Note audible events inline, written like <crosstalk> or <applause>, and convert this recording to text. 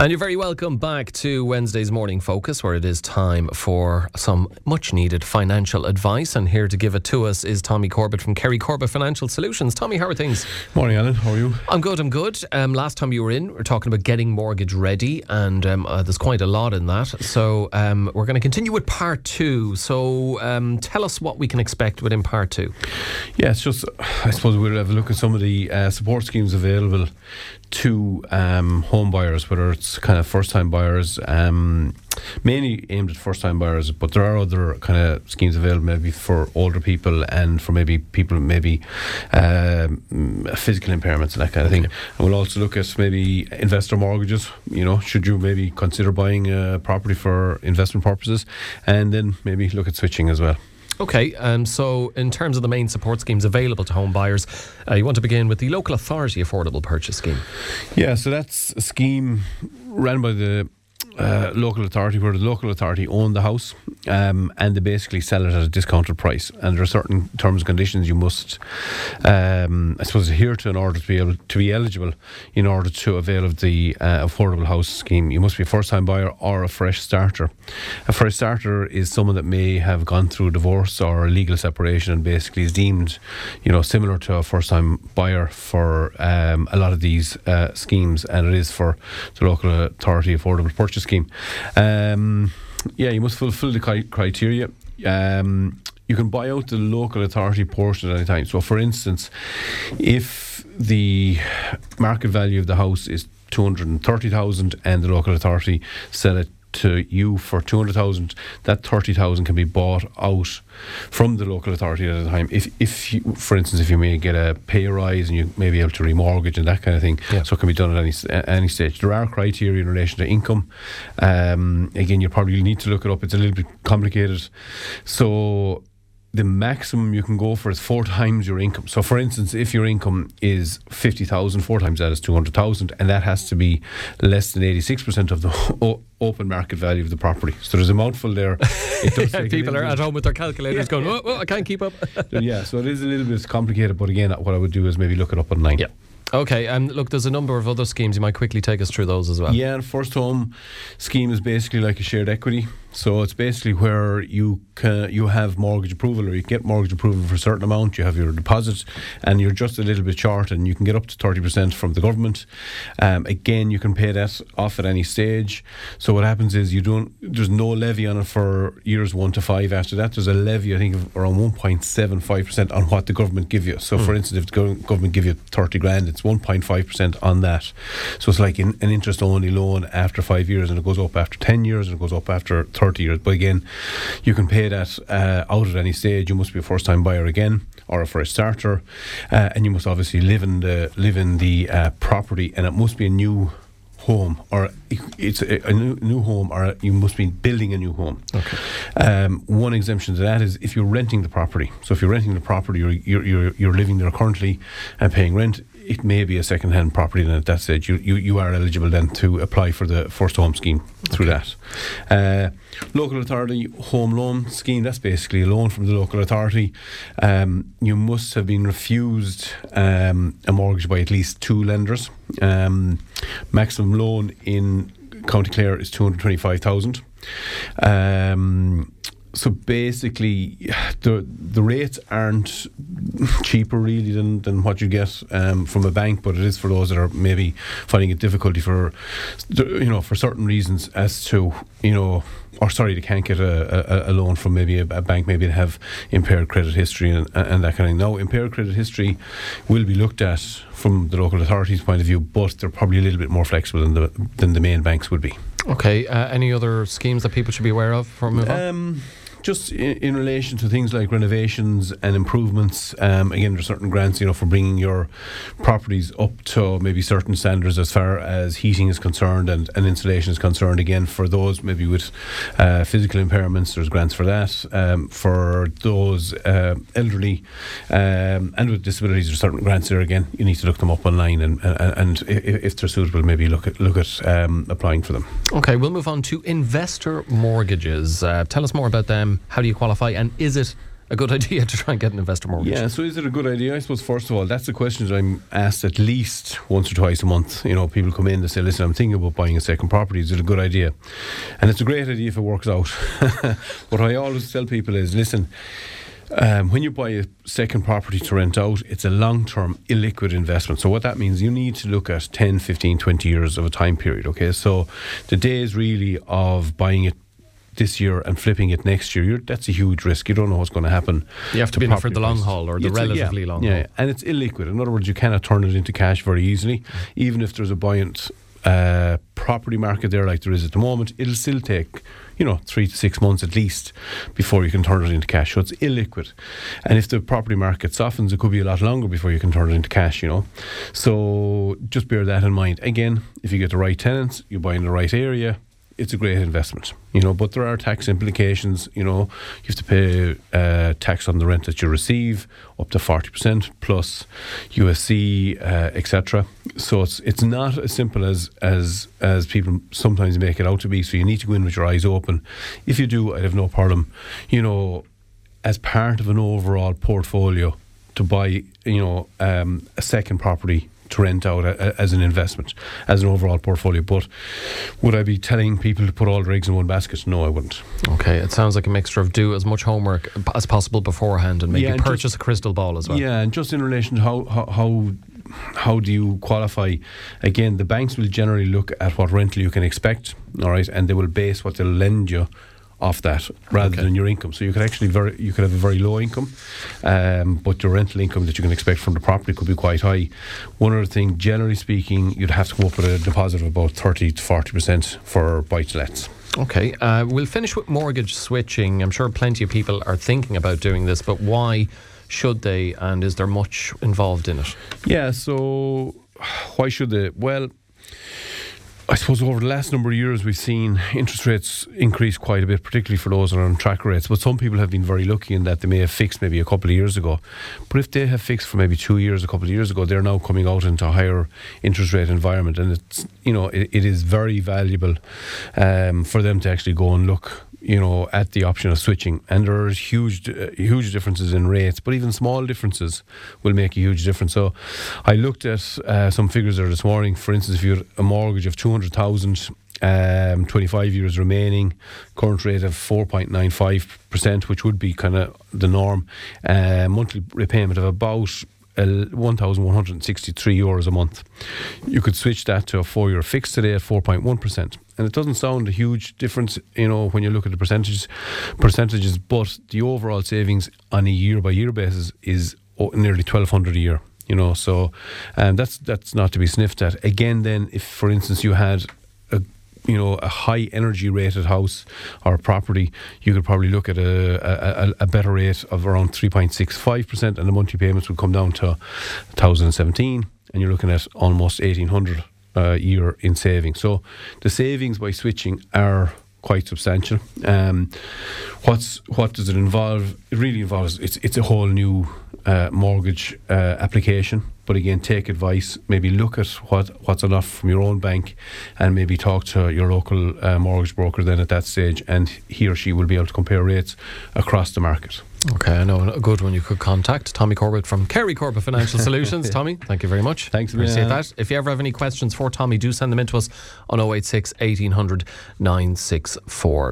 And you're very welcome back to Wednesday's Morning Focus, where it is time for some much needed financial advice. And here to give it to us is Tommy Corbett from Carey Corbett Financial Solutions. Tommy, how are things? Morning, Alan. How are you? I'm good, I'm good. Um, last time you were in, we are talking about getting mortgage ready, and um, uh, there's quite a lot in that. So um, we're going to continue with part two. So um, tell us what we can expect within part two. Yeah, it's just, I suppose we'll have a look at some of the uh, support schemes available to um, home buyers, whether it's kind of first time buyers, um, mainly aimed at first time buyers, but there are other kind of schemes available maybe for older people and for maybe people maybe um, physical impairments and that kind of okay. thing. And we'll also look at maybe investor mortgages. You know, should you maybe consider buying a property for investment purposes, and then maybe look at switching as well. Okay, um, so in terms of the main support schemes available to home buyers, uh, you want to begin with the local authority affordable purchase scheme. Yeah, so that's a scheme run by the uh, local authority where the local authority own the house um, and they basically sell it at a discounted price. And there are certain terms and conditions you must, um, I suppose, adhere to in order to be able to be eligible in order to avail of the uh, affordable house scheme. You must be a first time buyer or a fresh starter. A fresh starter is someone that may have gone through divorce or legal separation and basically is deemed, you know, similar to a first time buyer for um, a lot of these uh, schemes, and it is for the local authority affordable purchase scheme. Um, yeah, you must fulfil the criteria. Um, you can buy out the local authority portion at any time. So, for instance, if the market value of the house is 230,000 and the local authority sell it to you for 200,000, that 30,000 can be bought out from the local authority at a time. If, if you, for instance, if you may get a pay rise and you may be able to remortgage and that kind of thing, yeah. so it can be done at any, any stage. There are criteria in relation to income. Um, again, you probably need to look it up. It's a little bit complicated. So the maximum you can go for is four times your income. So, for instance, if your income is 50,000, four times that is 200,000, and that has to be less than 86% of the <laughs> o- open market value of the property. So, there's a mouthful there. <laughs> yeah, people are at home with their calculators yeah. going, oh, oh, I can't keep up. <laughs> yeah, so it is a little bit complicated, but again, what I would do is maybe look it up online. Yeah. Okay, and um, look, there's a number of other schemes. You might quickly take us through those as well. Yeah, and first home scheme is basically like a shared equity. So it's basically where you can, you have mortgage approval or you get mortgage approval for a certain amount. You have your deposit, and you're just a little bit short, and you can get up to thirty percent from the government. Um, again, you can pay that off at any stage. So what happens is you don't. There's no levy on it for years one to five. After that, there's a levy I think of around one point seven five percent on what the government give you. So mm. for instance, if the government give you thirty grand, it's one point five percent on that. So it's like an interest only loan after five years, and it goes up after ten years, and it goes up after 30 years. But again, you can pay that uh, out at any stage. You must be a first time buyer again or a first starter, uh, and you must obviously live in the live in the uh, property, and it must be a new home or it's a, a new, new, home or you must be building a new home. Okay. Um, one exemption to that is if you're renting the property. So if you're renting the property, you're you're, you're, you're living there currently and paying rent it may be a second hand property, and at that stage, you, you, you are eligible then to apply for the first home scheme through that. Uh, local authority home loan scheme, that's basically a loan from the local authority. Um, you must have been refused um, a mortgage by at least two lenders. Um, maximum loan in County Clare is 225,000. Um, so basically, the the rates aren't cheaper really than, than what you get um, from a bank, but it is for those that are maybe finding it difficulty for you know for certain reasons as to you know or sorry they can't get a, a, a loan from maybe a, a, bank maybe they have impaired credit history and, and that kind of thing. Now impaired credit history will be looked at from the local authorities' point of view, but they're probably a little bit more flexible than the than the main banks would be. Okay, uh, any other schemes that people should be aware of for move um, just in, in, relation to things like renovations and improvements, um, again, there's certain grants, you know, for bringing your properties up to maybe certain standards as far as heating is concerned and, and insulation is concerned. Again, for those maybe with uh, physical impairments, there's grants for that. Um, for those uh, elderly um, and with disabilities, there's certain grants there. Again, you need to look them up online and, and, and if, if, they're suitable, maybe look at look at um, applying for them. Okay, we'll move on to investor mortgages. Uh, tell us more about them how do you qualify? And is it a good <laughs> idea to try and get an investor mortgage? Yeah, so is it a good idea? I suppose, first of all, that's the question that I'm asked at least once or twice a month. You know, people come in and say, listen, I'm thinking about buying a second property. Is it a good idea? And it's a great idea if it works out. <laughs> what I always tell people is, listen, um, when you buy a second property to rent out, it's a long term illiquid investment. So, what that means, you need to look at 10, 15, 20 years of a time period. Okay, so the days really of buying it this year and flipping it next year, that's a huge risk. You don't know what's going to happen. You have to be in it for the long haul or the It's relatively yeah, long yeah, haul. and it's illiquid. In other words, you cannot turn it into cash very easily. Even if there's a buoyant uh, property market there like there is at the moment, it'll still take, you know, three to six months at least before you can turn it into cash. So it's illiquid. And if the property market softens, it could be a lot longer before you can turn it into cash, you know. So just bear that in mind. Again, if you get the right tenants, you buy in the right area, it's a great investment, you know. But there are tax implications, you know. You have to pay uh, tax on the rent that you receive, up to forty percent plus USC, uh, etc. So it's it's not as simple as as as people sometimes make it out to be. So you need to go in with your eyes open. If you do, I'd have no problem, you know, as part of an overall portfolio to buy, you know, um, a second property to rent out a, a- as an investment, as an overall portfolio. But would I be telling people to put all their eggs in one basket? No, I wouldn't. Okay, it sounds like a mixture of do as much homework as possible beforehand and maybe Yeah, and purchase just- a crystal ball as well. Yeah, and just in relation to how how. how how do you qualify? Again, the banks will generally look at what rental you can expect, all right, and they will base what they'll lend you off that rather Okay. than your income. So you could actually very you could have a very low income, um, but your rental income that you can expect from the property could be quite high. One other thing, generally speaking, you'd have to come up with a deposit of about thirty to forty percent for buy to lets. Okay, uh, we'll finish with mortgage switching. I'm sure plenty of people are thinking about doing this, but why should they? And is there much involved in it? Yeah, so why should they? Well, I suppose over the last number of years, we've seen interest rates increase quite a bit, particularly for those that are on track rates. But some people have been very lucky in that they may have fixed maybe a couple of years ago. But if they have fixed for maybe two years, a couple of years ago, they're now coming out into a higher interest rate environment. And it's, you know, it, it is very valuable um, for them to actually go and look you know, at the option of switching. And there are huge, uh, huge differences in rates, but even small differences will make a huge difference. So, I looked at uh, some figures there this morning. For instance, if you had a mortgage of two hundred thousand. Um, 25 years remaining, current rate of 4.95%, which would be kind of the norm. Uh, monthly repayment of about 1,163 euros a month. You could switch that to a four year fix today at 4.1%. And it doesn't sound a huge difference, you know, when you look at the percentages, percentages but the overall savings on a year by year basis is nearly 1,200 a year. You know, so um, that's that's not to be sniffed at. Again, then, if for instance you had you know a high energy rated house or property, you could probably look at a, a, a better rate of around 3.65%, and the monthly payments would come down to 1,017, and you're looking at almost 1,800 a year in savings. So the savings by switching are quite substantial. Um, what's what does it involve? It really involves it's it's a whole new uh, mortgage uh, application. But again, take advice. Maybe look at what what's enough from your own bank, and maybe talk to your local uh, mortgage broker. Then at that stage, and he or she will be able to compare rates across the market. Okay, I know a good one you could contact. Tommy Corbett from Carey Corbett Financial Solutions. <laughs> Tommy, thank you very much. Thanks Appreciate million. that. If you ever have any questions for Tommy, do send them in to us on 086 1800 964.